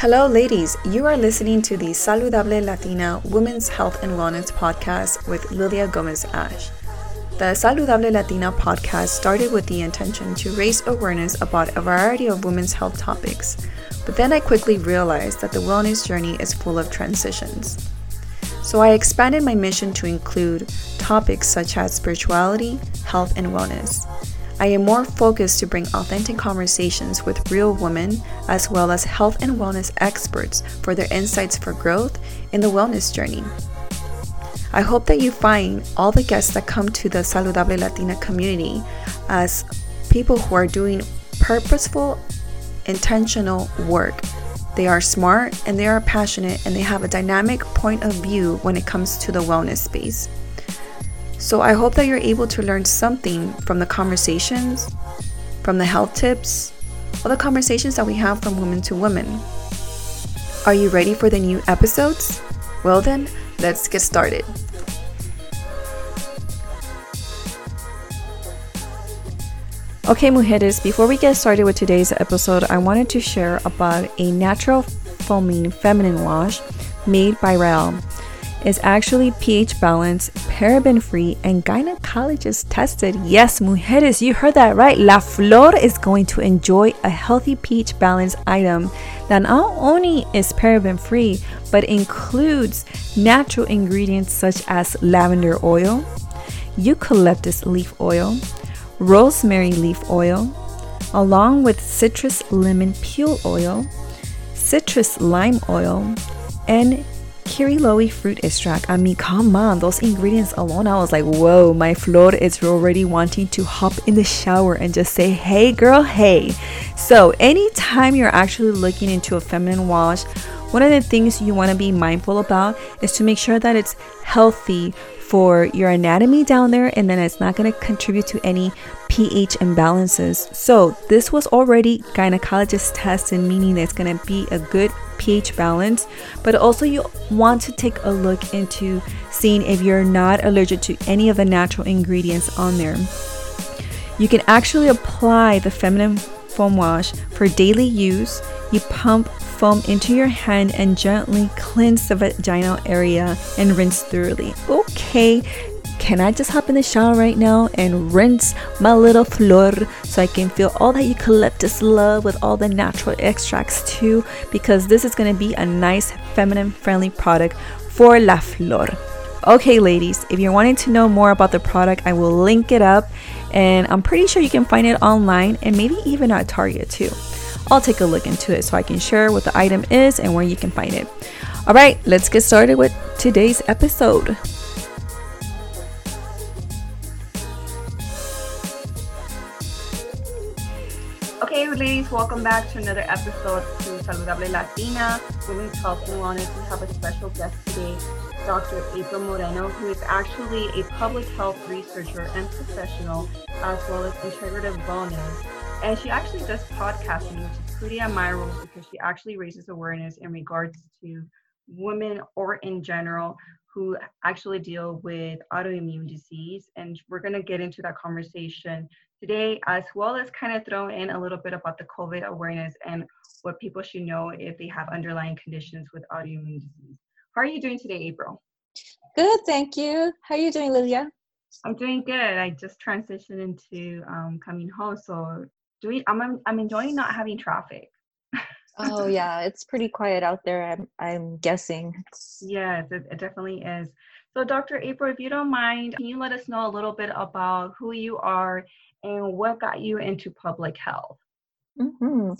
Hello, ladies. You are listening to the Saludable Latina Women's Health and Wellness podcast with Lilia Gomez Ash. The Saludable Latina podcast started with the intention to raise awareness about a variety of women's health topics, but then I quickly realized that the wellness journey is full of transitions. So I expanded my mission to include topics such as spirituality, health, and wellness. I am more focused to bring authentic conversations with real women as well as health and wellness experts for their insights for growth in the wellness journey. I hope that you find all the guests that come to the Saludable Latina community as people who are doing purposeful, intentional work. They are smart and they are passionate and they have a dynamic point of view when it comes to the wellness space. So I hope that you're able to learn something from the conversations, from the health tips, or the conversations that we have from women to women. Are you ready for the new episodes? Well, then, let's get started. Okay, mujeres, before we get started with today's episode, I wanted to share about a natural foaming feminine wash made by Rael is actually pH balanced, paraben free, and gynecologist tested. Yes, mujeres, you heard that right. La Flor is going to enjoy a healthy pH balanced item that not only is paraben free, but includes natural ingredients such as lavender oil, eucalyptus leaf oil, rosemary leaf oil, along with citrus lemon peel oil, citrus lime oil, and Kiriloe fruit extract. I mean, come on, those ingredients alone, I was like, whoa, my flor is already wanting to hop in the shower and just say, hey, girl, hey. So, anytime you're actually looking into a feminine wash, one of the things you want to be mindful about is to make sure that it's healthy for your anatomy down there and then it's not going to contribute to any pH imbalances. So, this was already gynecologist tested, meaning that it's going to be a good pH balance, but also you want to take a look into seeing if you're not allergic to any of the natural ingredients on there. You can actually apply the feminine foam wash for daily use. You pump foam into your hand and gently cleanse the vaginal area and rinse thoroughly. Okay, can I just hop in the shower right now and rinse my little flor so I can feel all that eucalyptus love with all the natural extracts too? Because this is going to be a nice feminine friendly product for La Flor. Okay, ladies, if you're wanting to know more about the product, I will link it up and I'm pretty sure you can find it online and maybe even at Target too. I'll take a look into it so I can share what the item is and where you can find it. All right, let's get started with today's episode. Okay, ladies, welcome back to another episode to Saludable Latina, Women's and Wellness. We have a special guest today, Dr. April Moreno, who is actually a public health researcher and professional, as well as integrative wellness. And she actually does podcasting, which is pretty admirable because she actually raises awareness in regards to women or in general who actually deal with autoimmune disease. And we're going to get into that conversation today, as well as kind of throw in a little bit about the COVID awareness and what people should know if they have underlying conditions with autoimmune disease. How are you doing today, April? Good, thank you. How are you doing, Lilia? I'm doing good. I just transitioned into um, coming home, so doing. I'm I'm enjoying not having traffic. oh yeah, it's pretty quiet out there. I'm I'm guessing. Yes, it, it definitely is. So, Dr. April, if you don't mind, can you let us know a little bit about who you are and what got you into public health? Mm-hmm.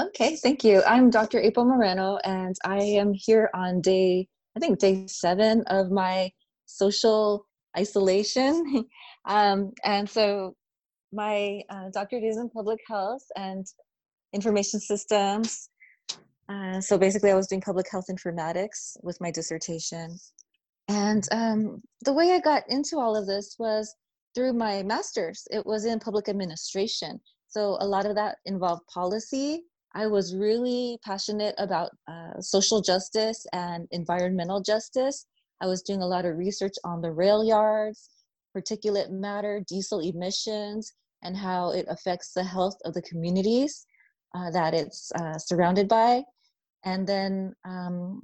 Okay, thank you. I'm Dr. April Moreno, and I am here on day, I think, day seven of my social isolation. um, and so my uh, doctorate is in public health and information systems. Uh, so basically, I was doing public health informatics with my dissertation. And um, the way I got into all of this was through my master's. It was in public administration. So a lot of that involved policy. I was really passionate about uh, social justice and environmental justice. I was doing a lot of research on the rail yards, particulate matter, diesel emissions, and how it affects the health of the communities uh, that it's uh, surrounded by. And then um,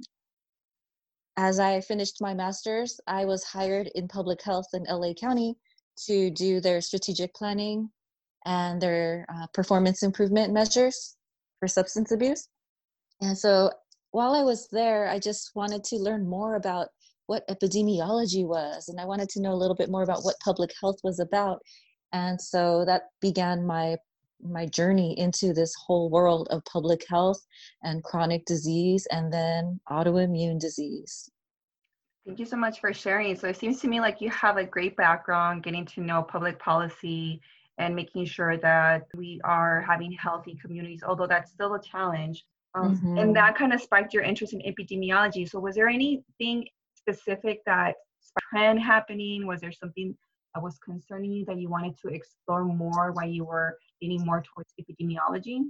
as I finished my master's, I was hired in public health in LA County to do their strategic planning and their uh, performance improvement measures for substance abuse. And so while I was there, I just wanted to learn more about what epidemiology was, and I wanted to know a little bit more about what public health was about. And so that began my my journey into this whole world of public health and chronic disease and then autoimmune disease. Thank you so much for sharing. So it seems to me like you have a great background getting to know public policy and making sure that we are having healthy communities, although that's still a challenge. Um, mm-hmm. And that kind of spiked your interest in epidemiology. So, was there anything specific that trend happening? Was there something that was concerning you that you wanted to explore more while you were leaning more towards epidemiology?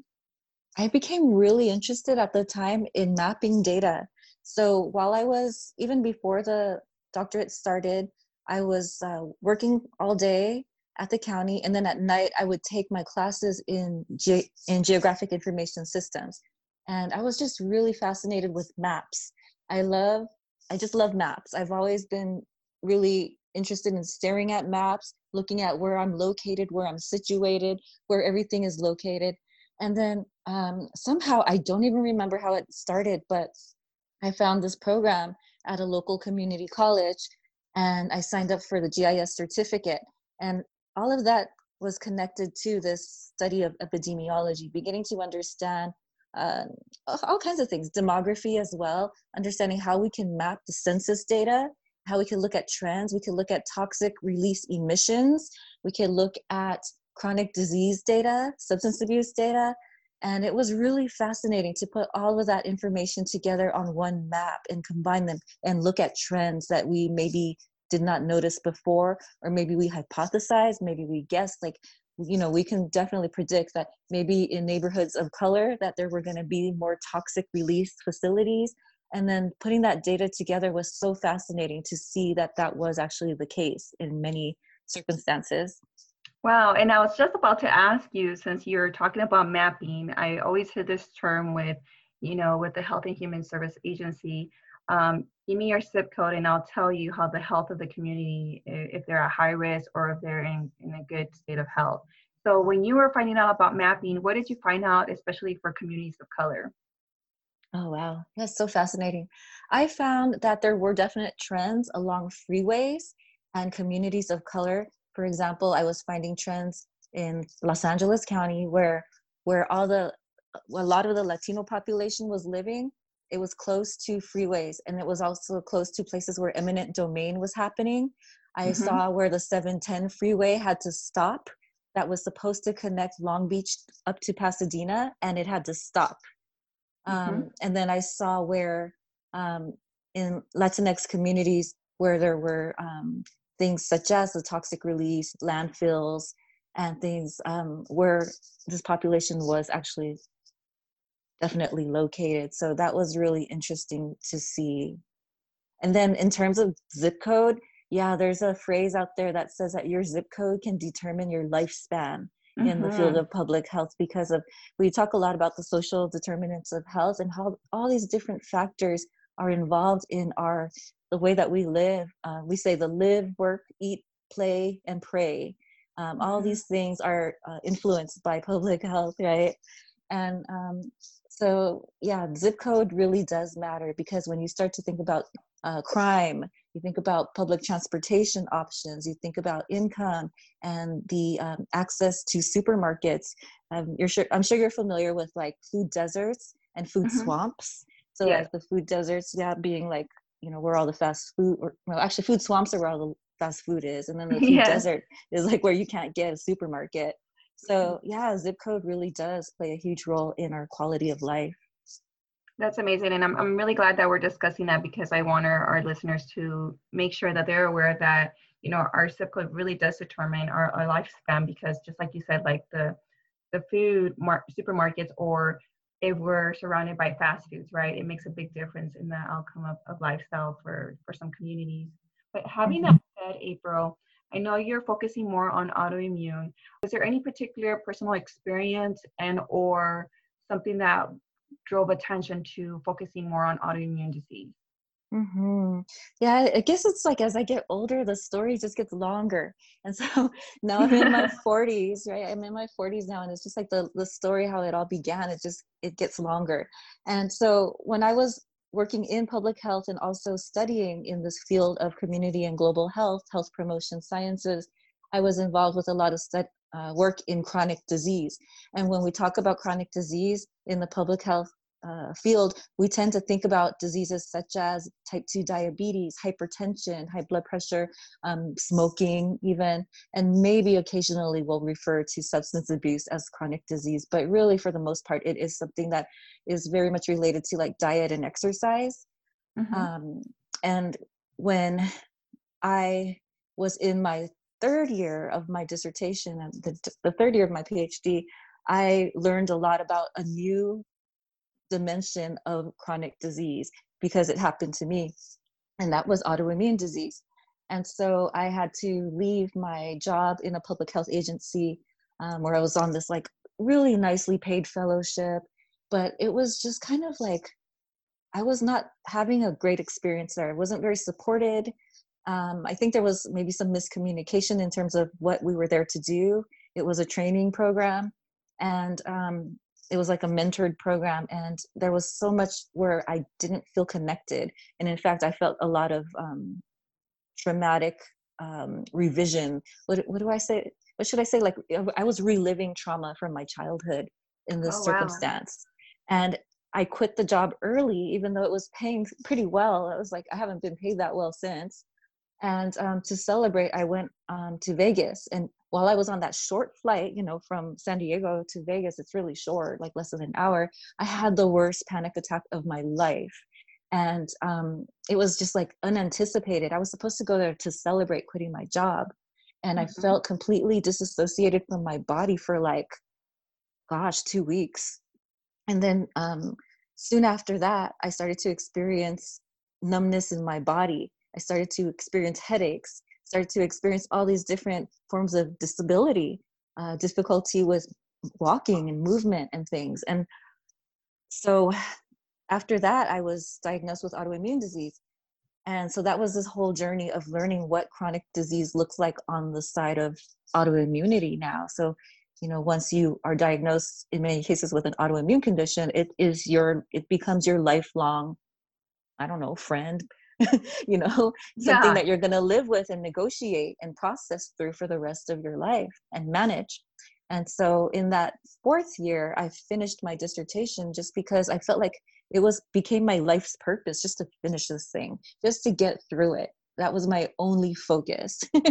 I became really interested at the time in mapping data. So, while I was, even before the doctorate started, I was uh, working all day at the county and then at night i would take my classes in ge- in geographic information systems. And i was just really fascinated with maps. I love i just love maps. I've always been really interested in staring at maps looking at where i'm located where i'm situated where everything is located. And then um, somehow i don't even remember how it started but i found this program at a local community college and i signed up for the gis certificate. And all of that was connected to this study of epidemiology, beginning to understand uh, all kinds of things, demography as well, understanding how we can map the census data, how we can look at trends, we can look at toxic release emissions, we can look at chronic disease data, substance abuse data. And it was really fascinating to put all of that information together on one map and combine them and look at trends that we maybe did not notice before or maybe we hypothesized maybe we guessed like you know we can definitely predict that maybe in neighborhoods of color that there were going to be more toxic release facilities. And then putting that data together was so fascinating to see that that was actually the case in many circumstances. Wow and i was just about to ask you since you're talking about mapping i always hear this term with you know with the health and human service agency um, give me your zip code and I'll tell you how the health of the community, if they're at high risk or if they're in, in a good state of health. So when you were finding out about mapping, what did you find out, especially for communities of color? Oh, wow. That's so fascinating. I found that there were definite trends along freeways and communities of color. For example, I was finding trends in Los Angeles County where where all the a lot of the Latino population was living it was close to freeways and it was also close to places where eminent domain was happening i mm-hmm. saw where the 710 freeway had to stop that was supposed to connect long beach up to pasadena and it had to stop mm-hmm. um, and then i saw where um, in latinx communities where there were um, things such as the toxic release landfills and things um, where this population was actually definitely located. So that was really interesting to see. And then in terms of zip code, yeah, there's a phrase out there that says that your zip code can determine your lifespan mm-hmm. in the field mm-hmm. of public health because of we talk a lot about the social determinants of health and how all these different factors are involved in our the way that we live. Uh, we say the live, work, eat, play, and pray. Um, all mm-hmm. these things are uh, influenced by public health, right? And um, so, yeah, zip code really does matter because when you start to think about uh, crime, you think about public transportation options, you think about income and the um, access to supermarkets. Um, you're sure, I'm sure you're familiar with like food deserts and food mm-hmm. swamps. So, yeah. like the food deserts, yeah, being like, you know, where all the fast food, or well, actually, food swamps are where all the fast food is. And then the food yeah. desert is like where you can't get a supermarket. So, yeah, zip code really does play a huge role in our quality of life. That's amazing. And I'm, I'm really glad that we're discussing that because I want our, our listeners to make sure that they're aware that, you know, our zip code really does determine our, our lifespan because just like you said, like the, the food mar- supermarkets or if we're surrounded by fast foods, right, it makes a big difference in the outcome of, of lifestyle for, for some communities. But having mm-hmm. that said, April, I know you're focusing more on autoimmune. Is there any particular personal experience and or something that drove attention to focusing more on autoimmune disease? Mm-hmm. Yeah, I guess it's like as I get older, the story just gets longer. And so now I'm in my 40s, right? I'm in my 40s now, and it's just like the the story how it all began. It just it gets longer. And so when I was working in public health and also studying in this field of community and global health, health promotion sciences, I was involved with a lot of stud, uh, work in chronic disease. And when we talk about chronic disease in the public health uh, field, we tend to think about diseases such as type 2 diabetes, hypertension, high blood pressure, um, smoking, even, and maybe occasionally we'll refer to substance abuse as chronic disease. But really, for the most part, it is something that is very much related to like diet and exercise. Mm-hmm. Um, and when I was in my third year of my dissertation and the, the third year of my PhD, I learned a lot about a new dimension of chronic disease because it happened to me, and that was autoimmune disease. And so I had to leave my job in a public health agency um, where I was on this like really nicely paid fellowship, but it was just kind of like I was not having a great experience there. I wasn't very supported. Um, I think there was maybe some miscommunication in terms of what we were there to do. It was a training program, and um, it was like a mentored program and there was so much where i didn't feel connected and in fact i felt a lot of um, traumatic um, revision. What, what do i say? What should i say? Like i was reliving trauma from my childhood in this oh, circumstance wow. and i quit the job early even though it was paying pretty well. I was like i haven't been paid that well since and um, to celebrate i went um, to vegas and while I was on that short flight, you know, from San Diego to Vegas, it's really short, like less than an hour, I had the worst panic attack of my life. And um, it was just like unanticipated. I was supposed to go there to celebrate quitting my job. And mm-hmm. I felt completely disassociated from my body for like, gosh, two weeks. And then um, soon after that, I started to experience numbness in my body. I started to experience headaches started to experience all these different forms of disability, uh, difficulty with walking and movement and things. And so after that, I was diagnosed with autoimmune disease. And so that was this whole journey of learning what chronic disease looks like on the side of autoimmunity now. So, you know, once you are diagnosed in many cases with an autoimmune condition, it is your, it becomes your lifelong, I don't know, friend, you know something yeah. that you're going to live with and negotiate and process through for the rest of your life and manage. And so in that fourth year i finished my dissertation just because i felt like it was became my life's purpose just to finish this thing just to get through it. That was my only focus.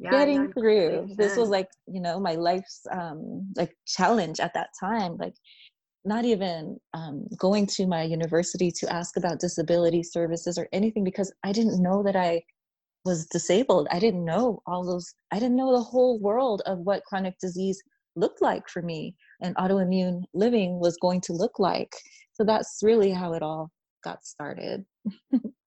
Yeah, getting through. this was like you know my life's um like challenge at that time like not even um, going to my university to ask about disability services or anything because I didn't know that I was disabled. I didn't know all those, I didn't know the whole world of what chronic disease looked like for me and autoimmune living was going to look like. So that's really how it all got started.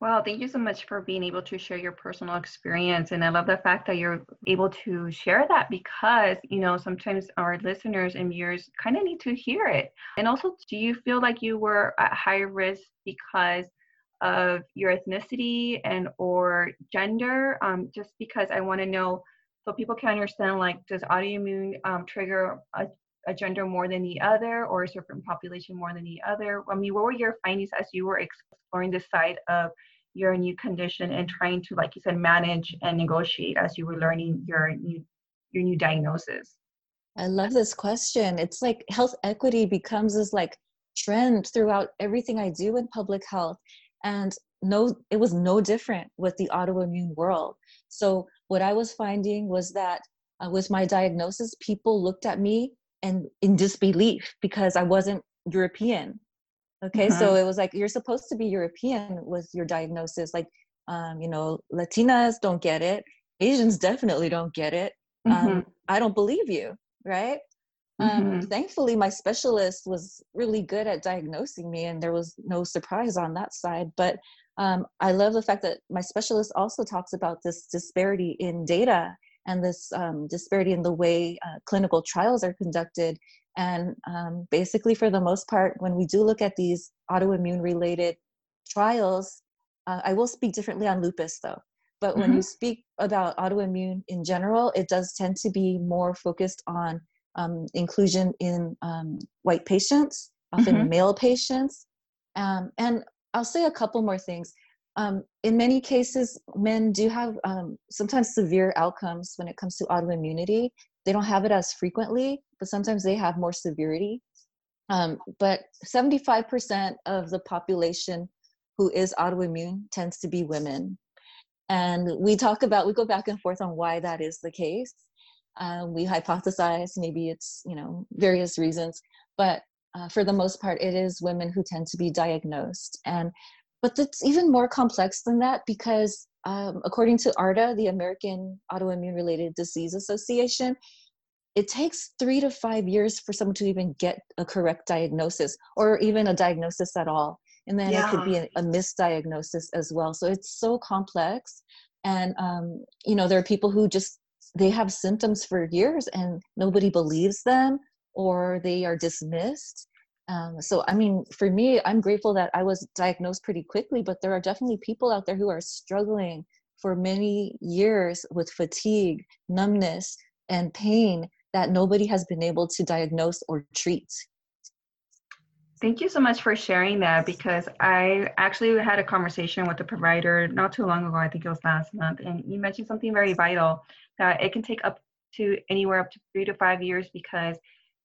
Well, thank you so much for being able to share your personal experience. And I love the fact that you're able to share that because, you know, sometimes our listeners and viewers kind of need to hear it. And also, do you feel like you were at high risk because of your ethnicity and or gender? Um, just because I want to know so people can understand like does autoimmune um, trigger a, a gender more than the other or a certain population more than the other? I mean, what were your findings as you were exploring the side of your new condition and trying to, like you said, manage and negotiate as you were learning your new your new diagnosis? I love this question. It's like health equity becomes this like trend throughout everything I do in public health. And no, it was no different with the autoimmune world. So what I was finding was that uh, with my diagnosis, people looked at me and in disbelief because I wasn't European okay mm-hmm. so it was like you're supposed to be european with your diagnosis like um, you know latinas don't get it asians definitely don't get it um, mm-hmm. um, i don't believe you right um, mm-hmm. um, thankfully my specialist was really good at diagnosing me and there was no surprise on that side but um, i love the fact that my specialist also talks about this disparity in data and this um, disparity in the way uh, clinical trials are conducted And um, basically, for the most part, when we do look at these autoimmune related trials, uh, I will speak differently on lupus though. But when mm-hmm. you speak about autoimmune in general, it does tend to be more focused on um, inclusion in um, white patients, often mm-hmm. male patients. Um, and I'll say a couple more things. Um, in many cases, men do have um, sometimes severe outcomes when it comes to autoimmunity. They don't have it as frequently, but sometimes they have more severity. Um, but 75% of the population who is autoimmune tends to be women. And we talk about, we go back and forth on why that is the case. Um, we hypothesize maybe it's, you know, various reasons, but uh, for the most part, it is women who tend to be diagnosed. And but it's even more complex than that because um, according to ARDA, the American Autoimmune Related Disease Association, it takes three to five years for someone to even get a correct diagnosis or even a diagnosis at all. And then yeah. it could be a, a, misdiagnosis as well. So it's so complex. And, um, you know, there are people who just, they have symptoms for years and nobody believes them or they are dismissed. Um, so, I mean, for me, I'm grateful that I was diagnosed pretty quickly, but there are definitely people out there who are struggling for many years with fatigue, numbness, and pain that nobody has been able to diagnose or treat. Thank you so much for sharing that because I actually had a conversation with a provider not too long ago, I think it was last month, and you mentioned something very vital that it can take up to anywhere up to three to five years because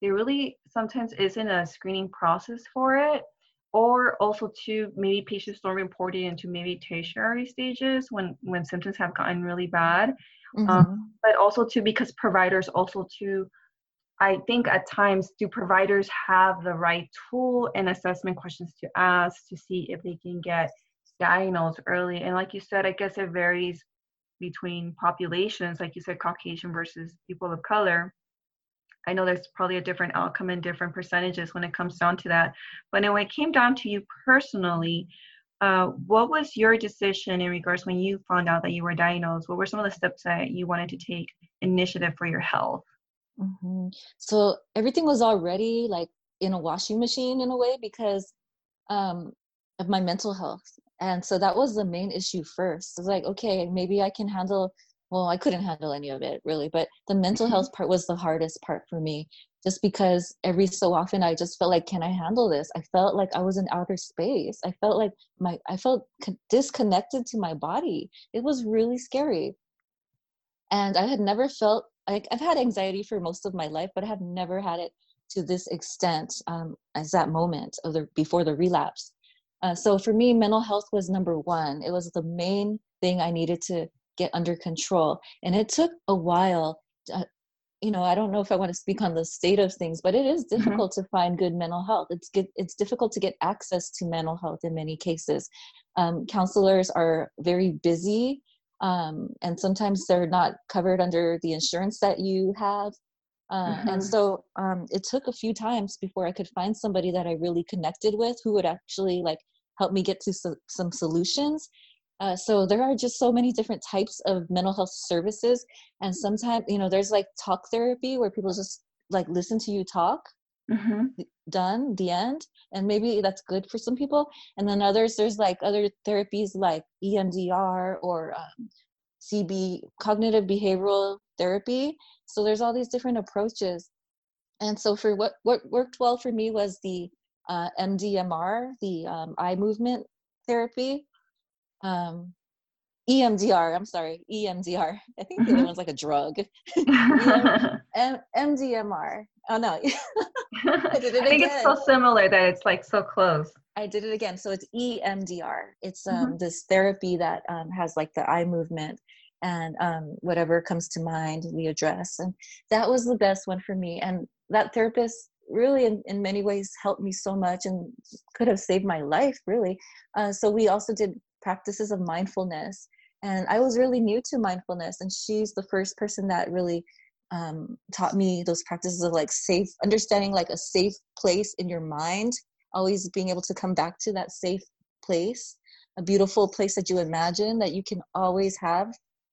there really sometimes isn't a screening process for it or also to maybe patients don't report it into maybe tertiary stages when when symptoms have gotten really bad mm-hmm. um, but also too because providers also too i think at times do providers have the right tool and assessment questions to ask to see if they can get diagnosed early and like you said i guess it varies between populations like you said caucasian versus people of color I know there's probably a different outcome and different percentages when it comes down to that. But when it came down to you personally, uh, what was your decision in regards when you found out that you were diagnosed? What were some of the steps that you wanted to take initiative for your health? Mm-hmm. So everything was already like in a washing machine in a way because um, of my mental health. And so that was the main issue first. It's like, okay, maybe I can handle well i couldn't handle any of it really but the mental health mm-hmm. part was the hardest part for me just because every so often i just felt like can i handle this? I felt like i was in outer space. I felt like my i felt disconnected to my body. It was really scary. And i had never felt like i've had anxiety for most of my life but i have never had it to this extent um, as that moment of the before the relapse. Uh, so for me mental health was number one. It was the main thing i needed to get under control. And it took a while. Uh, you know, I don't know if I want to speak on the state of things, but it is mm-hmm. difficult mm-hmm. to find good mental health. It's good. It's difficult to get access to mental health in many cases. Um, counselors are very busy, um, and sometimes they're not covered under the insurance that you have. Uh, mm-hmm. And so um, it took a few times before I could find somebody that I really connected with who would actually like help me get to so- some solutions uh, so there are just so many different types of mental health services, and sometimes you know there's like talk therapy where people just like listen to you talk. Mm-hmm. Done the end, and maybe that's good for some people. And then others, there's like other therapies like EMDR or um, CB, cognitive behavioral therapy. So there's all these different approaches. And so for what what worked well for me was the uh, MDMR, the um, eye movement therapy um, EMDR. I'm sorry, EMDR. I think mm-hmm. the other mm-hmm. one's like a drug. M- MDMR. Oh no, I did it I think again. it's so similar that it's like so close. I did it again. So it's EMDR. It's um, mm-hmm. this therapy that um, has like the eye movement and um, whatever comes to mind we address. And that was the best one for me. And that therapist really in, in many ways helped me so much and could have saved my life really uh, so we also did practices of mindfulness. And I was really new to mindfulness, and she's the first person that really um, taught me those practices of like safe, understanding like a safe place in your mind, always being able to come back to that safe place, a beautiful place that you imagine that you can always have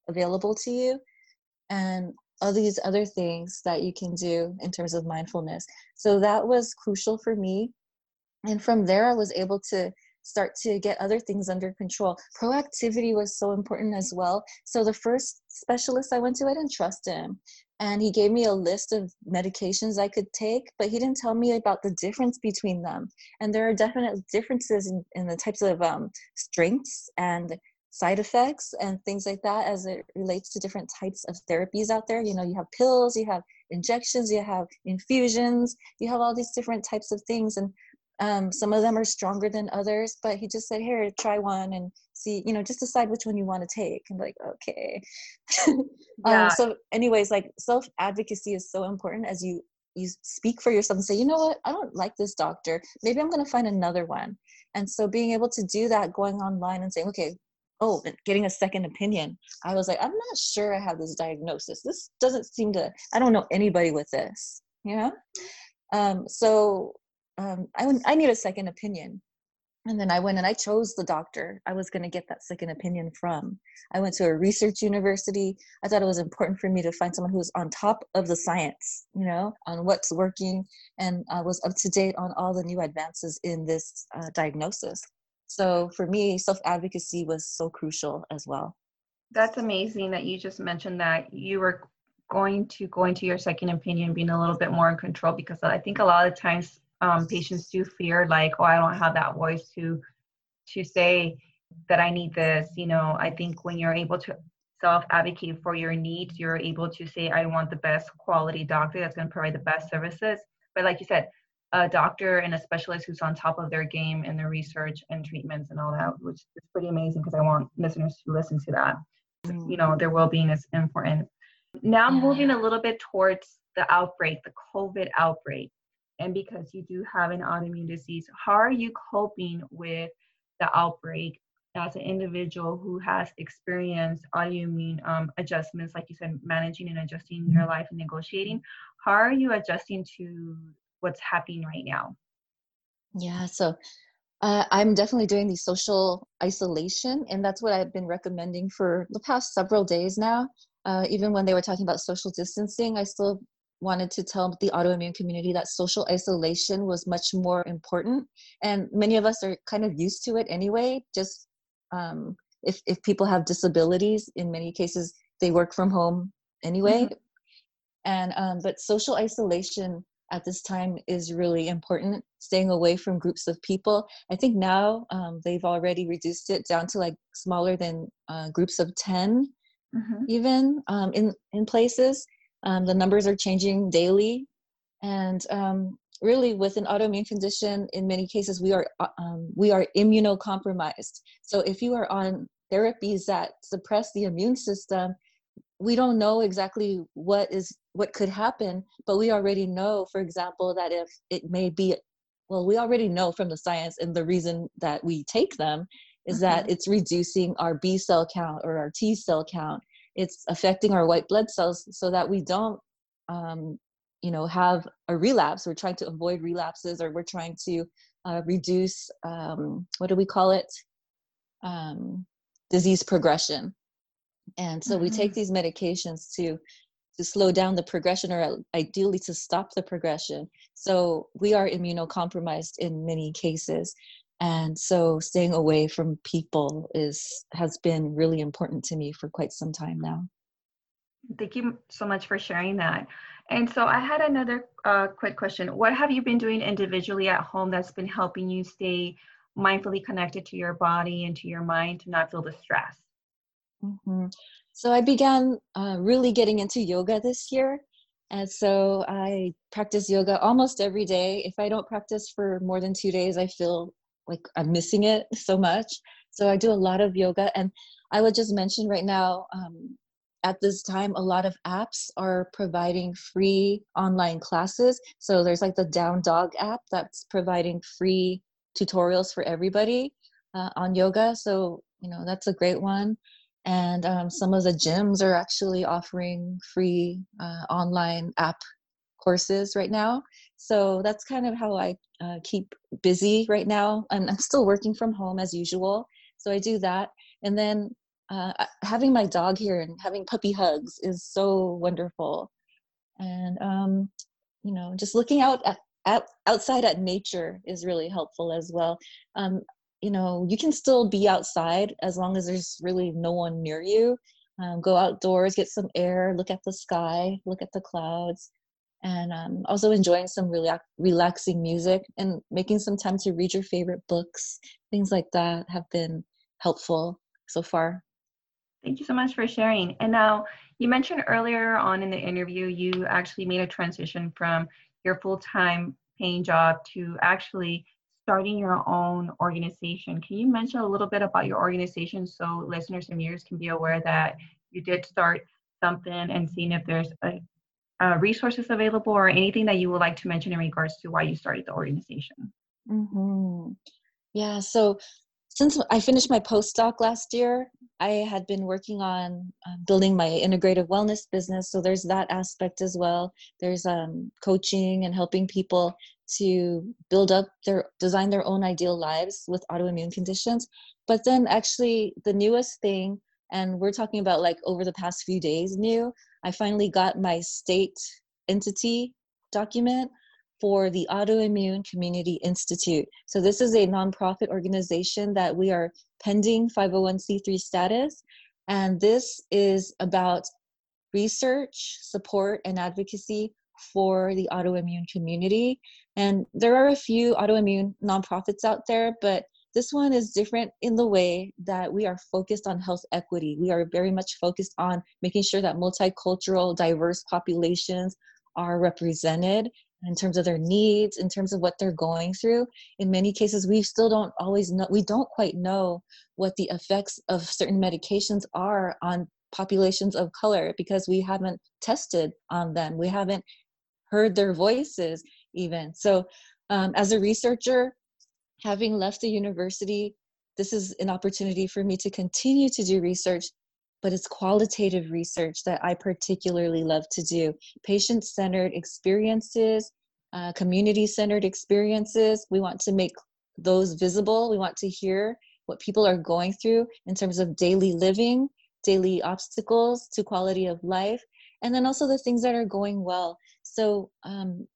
available to you. And all these other things that you can do in terms of mindfulness. So that was crucial for me. And from there, I was able to start to get other things under control. Proactivity was so important as well. So the first specialist I went to, I didn't trust him. And he gave me a list of medications I could take, but he didn't tell me about the difference between them. And there are definite differences in, in the types of um, strengths and side effects and things like that as it relates to different types of therapies out there. You know, you have pills, you have injections, you have infusions, you have all these different types of things. And um, some of them are stronger than others, but he just said, "Here, try one and see. You know, just decide which one you want to take." And like, okay. Um, yeah. um, so, anyways, like self advocacy is so important as you you speak for yourself and say, you know what, I don't like this doctor. Maybe I'm going to find another one. And so, being able to do that, going online and saying, okay, oh, getting a second opinion. I was like, I'm not sure I have this diagnosis. This doesn't seem to. I don't know anybody with this. You know. Um, so um, I, I need a second opinion. And then I went and I chose the doctor I was going to get that second opinion from. I went to a research university. I thought it was important for me to find someone who was on top of the science, you know, on what's working and I was up to date on all the new advances in this uh, diagnosis. So for me, self advocacy was so crucial as well. That's amazing that you just mentioned that you were going to go into your second opinion being a little bit more in control because I think a lot of times um, patients do fear like oh i don't have that voice to to say that i need this you know? I think when you're able to self advocate for your needs you're able to say i want the best quality doctor that's going to provide the best services. But like you said a doctor and a specialist who's on top of their game in their research and treatments and all that which is pretty amazing because i want listeners to listen to that. Mm. you know their well-being is important. Now yeah. moving a little bit towards the outbreak the covid outbreak and because you do have an autoimmune disease, how are you coping with the outbreak as an individual who has experienced autoimmune um, adjustments, like you said, managing and adjusting your life and negotiating? How are you adjusting to what's happening right now? Yeah, so uh, I'm definitely doing the social isolation, and that's what I've been recommending for the past several days now. Uh, even when they were talking about social distancing, I still wanted to tell the autoimmune community that social isolation was much more important and many of us are kind of used to it anyway just um, if, if people have disabilities in many cases they work from home anyway mm-hmm. and um, but social isolation at this time is really important staying away from groups of people i think now um, they've already reduced it down to like smaller than uh, groups of 10 mm-hmm. even um, in in places um, the numbers are changing daily. And um, really, with an autoimmune condition, in many cases, we are, uh, um, we are immunocompromised. So if you are on therapies that suppress the immune system, we don't know exactly what is what could happen but we already know for example that if it may be well we already know from the science and the reason that we take them is mm-hmm. that it's reducing our b cell count or our t cell count it's affecting our white blood cells so that we don't um, you know have a relapse we're trying to avoid relapses or we're trying to uh, reduce um, what do we call it um, disease progression and so mm-hmm. we take mm-hmm. these medications to to slow down the progression or ideally to stop the progression so we are immunocompromised in many cases and so staying away from people is has been really important to me for quite some time now. Thank you so much for sharing that. And so i had another uh, quick question. What have you been doing individually at home that's been helping you stay mindfully connected to your body and to your mind to not feel the stress? Mm-hmm. so i began uh, really getting into yoga this year. And so I practice yoga almost every day. If I don't practice for more than two days, I feel like I'm missing it so much. So I do a lot of yoga, and I would just mention right now. Um, at this time, a lot of apps are providing free online classes. So there's like the Down Dog app that's providing free tutorials for everybody uh, on yoga. So you know that's a great one. And um, some of the gyms are actually offering free uh, online app courses right now. So that's kind of how I uh, keep busy right now. And I'm still working from home as usual. So I do that. And then uh, having my dog here and having puppy hugs is so wonderful. And, um, you know, just looking out at, at, outside at nature is really helpful as well. Um, you know, you can still be outside as long as there's really no one near you. Um, go outdoors, get some air, look at the sky, look at the clouds, and um, also enjoying some relax- relaxing music and making some time to read your favorite books. Things like that have been helpful so far. Thank you so much for sharing. And now, you mentioned earlier on in the interview, you actually made a transition from your full time paying job to actually starting your own organization. Can you mention a little bit about your organization so listeners and viewers can be aware that you did start something and seeing if there's a, a resources available or anything that you would like to mention in regards to why you started the organization? Mm-hmm. Yeah, so since I finished my postdoc last year, I had been working on uh, building my integrative wellness business. So there's that aspect as well. There's um, coaching and helping people to build up their design their own ideal lives with autoimmune conditions. But then actually the newest thing, and we're talking about like over the past few days new, I finally got my state entity document for the Autoimmune Community Institute. So, this is a nonprofit organization that we are pending 501c3 status. And this is about research, support, and advocacy for the autoimmune community. And there are a few autoimmune nonprofits out there, but this one is different in the way that we are focused on health equity. We are very much focused on making sure that multicultural, diverse populations are represented in terms of their needs, in terms of what they're going through. In many cases, we still don't always know, we don't quite know what the effects of certain medications are on populations of color because we haven't tested on them. We haven't heard their voices even. So, um, as a researcher, having left the university, this is an opportunity for me to continue to do research but it's qualitative research that I particularly love to do. Patient centered experiences, uh, community centered experiences. We want to make those visible. We want to hear what people are going through in terms of daily living, daily obstacles to quality of life, and then also the things that are going well. So, um,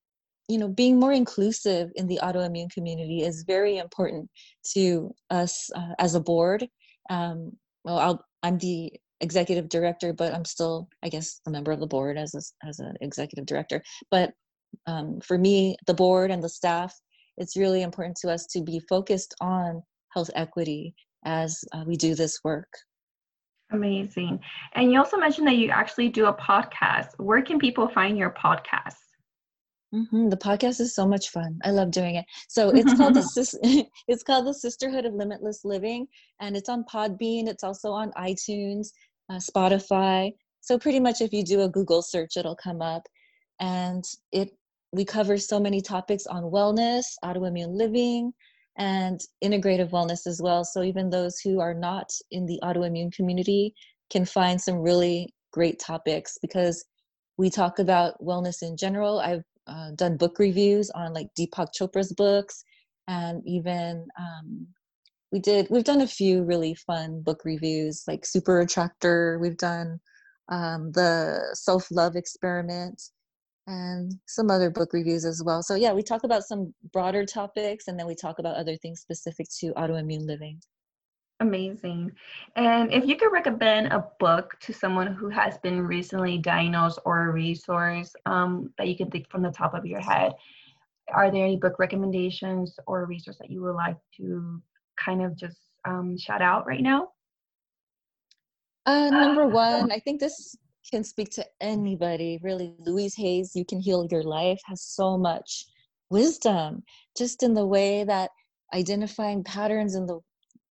you know, being more inclusive in the autoimmune community is very important to us uh, as a board. Um, well, I'll, I'm the executive director, but I'm still, I guess, a member of the board as a, as an executive director. But um, for me, the board and the staff, it's really important to us to be focused on health equity as uh, we do this work. Amazing. And you also mentioned that you actually do a podcast. Where can people find your podcast? Mm-hmm. The podcast is so much fun. I love doing it. So it's called the it's called the Sisterhood of Limitless Living, and it's on Podbean. It's also on iTunes, uh, Spotify. So pretty much, if you do a Google search, it'll come up, and it we cover so many topics on wellness, autoimmune living, and integrative wellness as well. So even those who are not in the autoimmune community can find some really great topics because we talk about wellness in general. I've uh, done book reviews on like Deepak Chopra's books, and even um, we did we've done a few really fun book reviews like Super Attractor. We've done um, the Self Love Experiment and some other book reviews as well. So yeah, we talk about some broader topics, and then we talk about other things specific to autoimmune living. Amazing. And if you could recommend a book to someone who has been recently diagnosed or a resource um, that you can think from the top of your head, are there any book recommendations or a resource that you would like to kind of just um, shout out right now? Uh, number one, I think this can speak to anybody, really. Louise Hay's, You Can Heal Your Life has so much wisdom just in the way that identifying patterns in the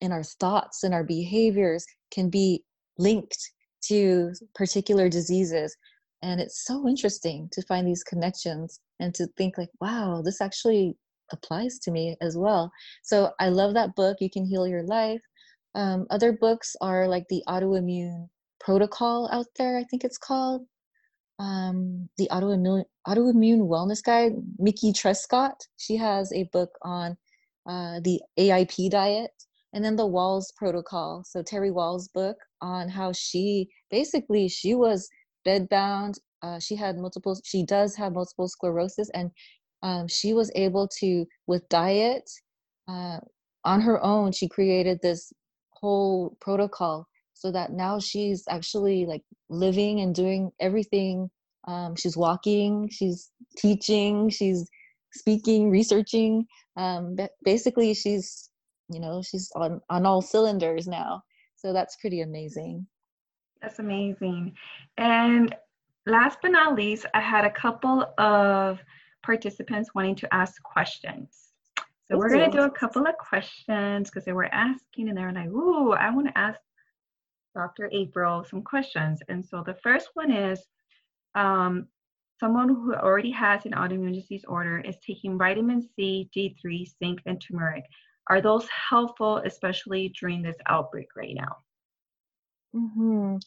in our thoughts and our behaviors can be linked to particular diseases. And it's so interesting to find these connections and to think like wow this actually applies to me as well. So i love that book you can heal your life. Um, other books are like the autoimmune protocol out there i think it's called. Um, the autoimmune autoimmune wellness guide Mickey Trescott she has a book on uh, the aip diet and then the Wahls Protocol. So Terry Wahls' book on how she basically she was bedbound. Uh, she had multiple. She does have multiple sclerosis, and um, she was able to, with diet, uh, on her own, she created this whole protocol so that now she's actually like living and doing everything. Um, she's walking, she's teaching, she's speaking, researching. Um, basically, she's you know she's on on all cylinders now. So that's pretty amazing. That's amazing. And last but not least, I had a couple of participants wanting to ask questions. So we're going to do a couple of questions because they were asking and they were like, ooh, I want to ask Dr. April some questions. And so the first one is um, someone who already has an autoimmune disease order is taking vitamin C, D3, zinc, and turmeric. Are those helpful, especially during this outbreak right now? Mm-hmm.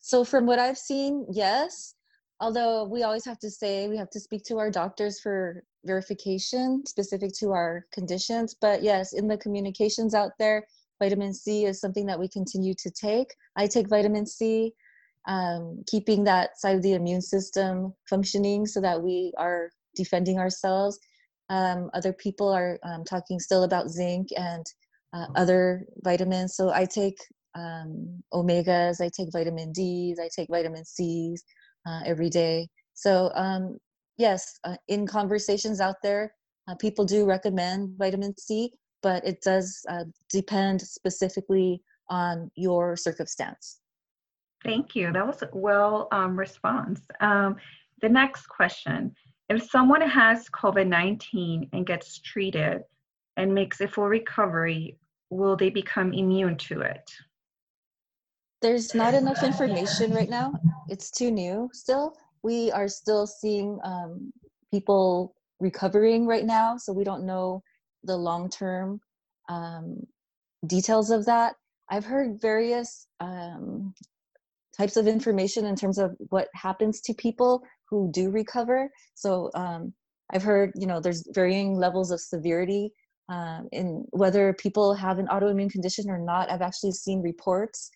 So, from what I've seen, yes. Although we always have to say we have to speak to our doctors for verification specific to our conditions. But yes, in the communications out there, vitamin C is something that we continue to take. I take vitamin C, um, keeping that side of the immune system functioning so that we are defending ourselves. Um, other people are um, talking still about zinc and uh, other vitamins. So I take um, omegas, I take vitamin D's, I take vitamin C's uh, every day. So um, yes, uh, in conversations out there, uh, people do recommend vitamin C, but it does uh, depend specifically on your circumstance. Thank you. That was a well um, response. Um, the next question if someone has COVID 19 and gets treated and makes a full recovery, will they become immune to it? There's not enough information right now. It's too new still. We are still seeing um, people recovering right now, so we don't know the long term um, details of that. I've heard various um, types of information in terms of what happens to people who do recover. So um, I've heard, you know, there's varying levels of severity um, in whether people have an autoimmune condition or not. I've actually seen reports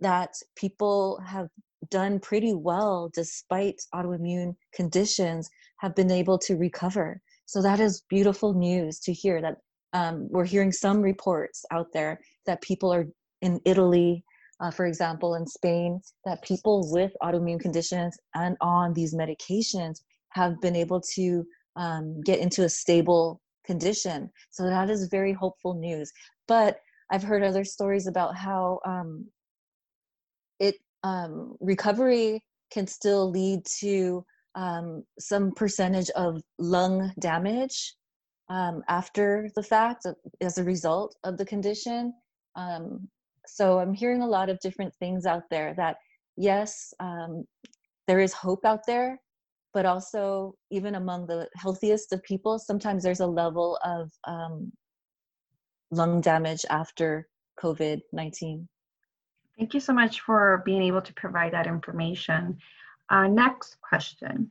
that people have done pretty well despite autoimmune conditions have been able to recover. So that is beautiful news to hear that um, we're hearing some reports out there that people are in Italy uh, for example, in Spain, that people with autoimmune conditions and on these medications have been able to um, get into a stable condition. So that is very hopeful news. But I've heard other stories about how um, it um, recovery can still lead to um, some percentage of lung damage um, after the fact as a result of the condition. So i'm hearing a lot of different things out there that yes um, there is hope out there but also even among the healthiest of people sometimes there's a level of um, lung damage after covid-19 thank you so much for being able to provide that information. Uh, next question.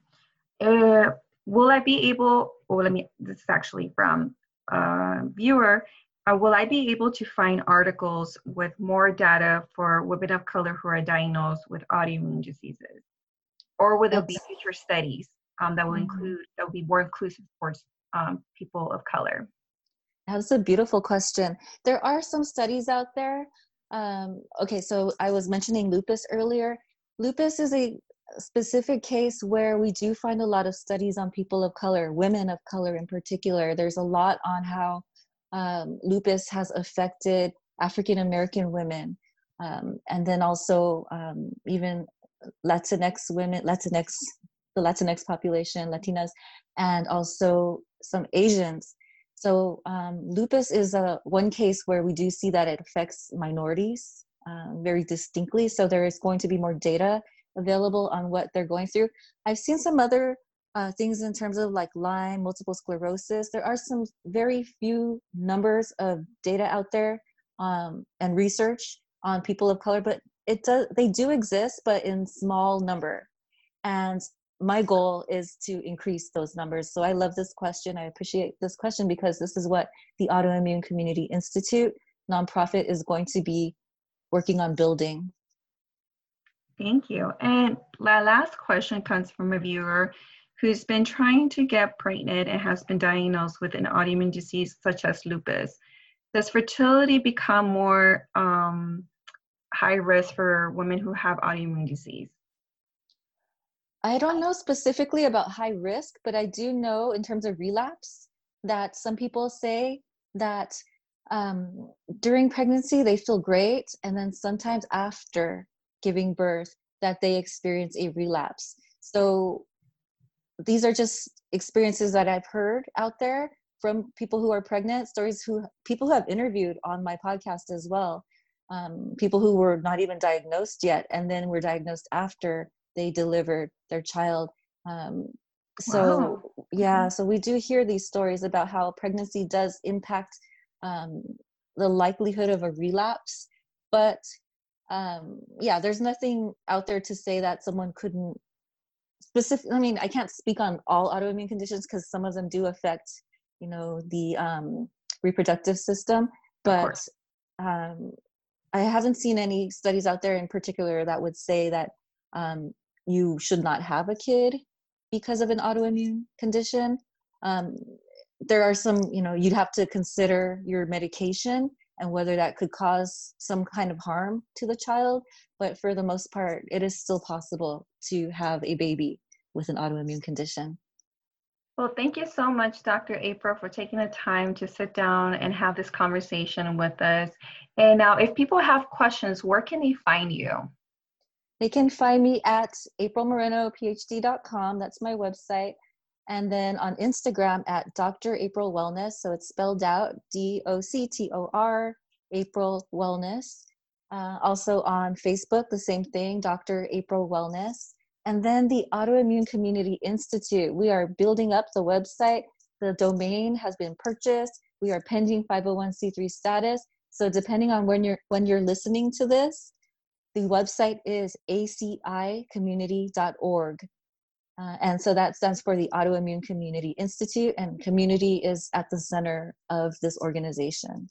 Uh, will i be able well let me this is actually from a viewer uh, will I be able to find articles with more data for women of color who are diagnosed with autoimmune diseases? Or will there be future studies um, that will mm-hmm. include, that will be more inclusive towards um, people of color? That's a beautiful question. There are some studies out there. Um, okay, so I was mentioning lupus earlier. Lupus is a specific case where we do find a lot of studies on people of color, women of color in particular. There's a lot on how um, lupus has affected African American women, um, and then also um, even Latinx women, Latinx, the Latinx population, Latinas, and also some Asians. So um, lupus is a one case where we do see that it affects minorities um, very distinctly. So there is going to be more data available on what they're going through. I've seen some other uh, things in terms of like Lyme, multiple sclerosis. There are some very few numbers of data out there um, and research on people of color, but it does they do exist, but in small number. And my goal is to increase those numbers. So I love this question. I appreciate this question because this is what the Autoimmune Community Institute nonprofit is going to be working on building Thank you. And my last question comes from a viewer who's been trying to get pregnant and has been diagnosed with an autoimmune disease such as lupus. Does fertility become more um, high risk for women who have autoimmune disease? I don't know specifically about high risk, but I do know in terms of relapse that some people say that um, during pregnancy they feel great, and then sometimes after giving birth that they experience a relapse. So these are just experiences that I've heard out there from people who are pregnant, stories who people who have interviewed on my podcast as well. Um, people who were not even diagnosed yet and then were diagnosed after they delivered their child. Um, so wow. yeah, so we do hear these stories about how pregnancy does impact um, the likelihood of a relapse, but um, yeah, there's nothing out there to say that someone couldn't specific. I mean, I can't speak on all autoimmune conditions because some of them do affect, you know, the um, reproductive system, but um, I haven't seen any studies out there in particular that would say that um, you should not have a kid because of an autoimmune condition. Um, there are some, you know, you'd have to consider your medication and whether that could cause some kind of harm to the child. But for the most part, it is still possible to have a baby with an autoimmune condition. Well, thank you so much, Dr. April, for taking the time to sit down and have this conversation with us. And now, if people have questions, where can they find you? They can find me at aprilmorenophd.com. That's my website and then on Instagram at Dr. April Wellness. So it's spelled out D O C T O R, April Wellness. Uh, also on Facebook, the same thing, Dr. April Wellness. And then the Autoimmune Community Institute. We are building up the website. The domain has been purchased. We are pending 501c3 status. So depending on when you're when you're listening to this, the website is acicommunity.org. Uh, and so that stands for the Autoimmune Community Institute, and community is at the center of this organization.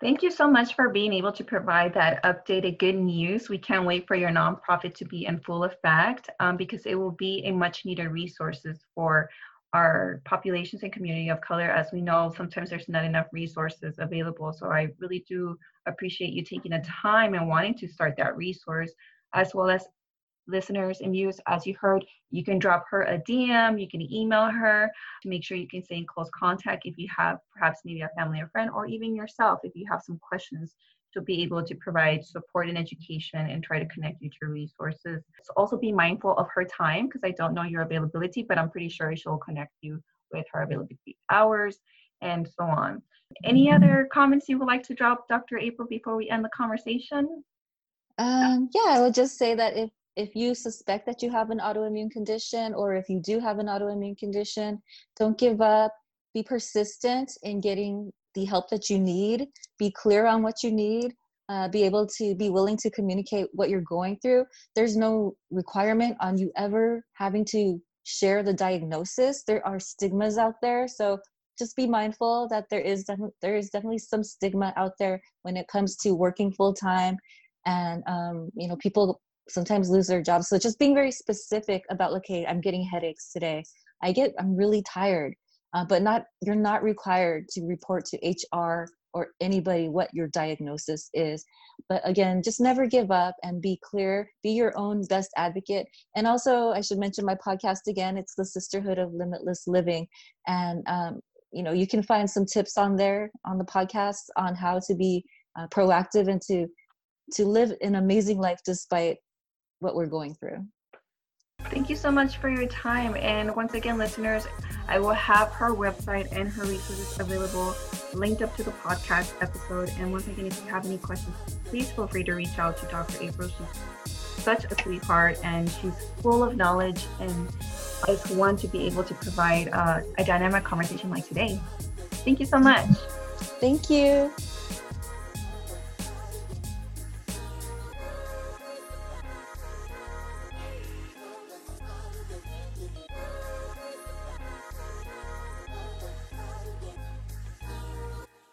Thank you so much for being able to provide that updated good news. We can't wait for your nonprofit to be in full effect um, because it will be a much needed resources for our populations and community of color. As we know, sometimes there's not enough resources available. So I really do appreciate you taking the time and wanting to start that resource, as well as listeners and viewers, as you heard, you can drop her a DM, you can email her to make sure you can stay in close contact if you have perhaps maybe a family or friend, or even yourself if you have some questions to be able to provide support and education and try to connect you to resources. So also be mindful of her time because I don't know your availability, but I'm pretty sure she'll connect you with her availability hours and so on. Any other comments you would like to drop, Dr. April, before we end the conversation? Um, yeah, I would just say that if if you suspect that you have an autoimmune condition or if you do have an autoimmune condition, don't give up. Be persistent in getting the help that you need. Be clear on what you need. Uh, be able to be willing to communicate what you're going through. There's no requirement on you ever having to share the diagnosis. There are stigmas out there, so just be mindful that there is def- there is definitely some stigma out there when it comes to working full time and um, you know people sometimes lose their jobs. So just being very specific about, okay, I'm getting headaches today. I get, I'm really tired, uh, but not, you're not required to report to HR or anybody what your diagnosis is. But again, just never give up and be clear, be your own best advocate. And also, I should mention my podcast again. It's the Sisterhood of Limitless Living. And, um, you know, you can find some tips on there on the podcast on how to be uh, proactive and to to live an amazing life despite what we're going through. Thank you so much for your time. And once again, listeners, I will have her website and her resources available linked up to the podcast episode. And once again, if you have any questions, please feel free to reach out to Dr. April. She's such a sweetheart and she's full of knowledge and I just want to be able to provide uh, a dynamic conversation like today. Thank you so much. Thank you.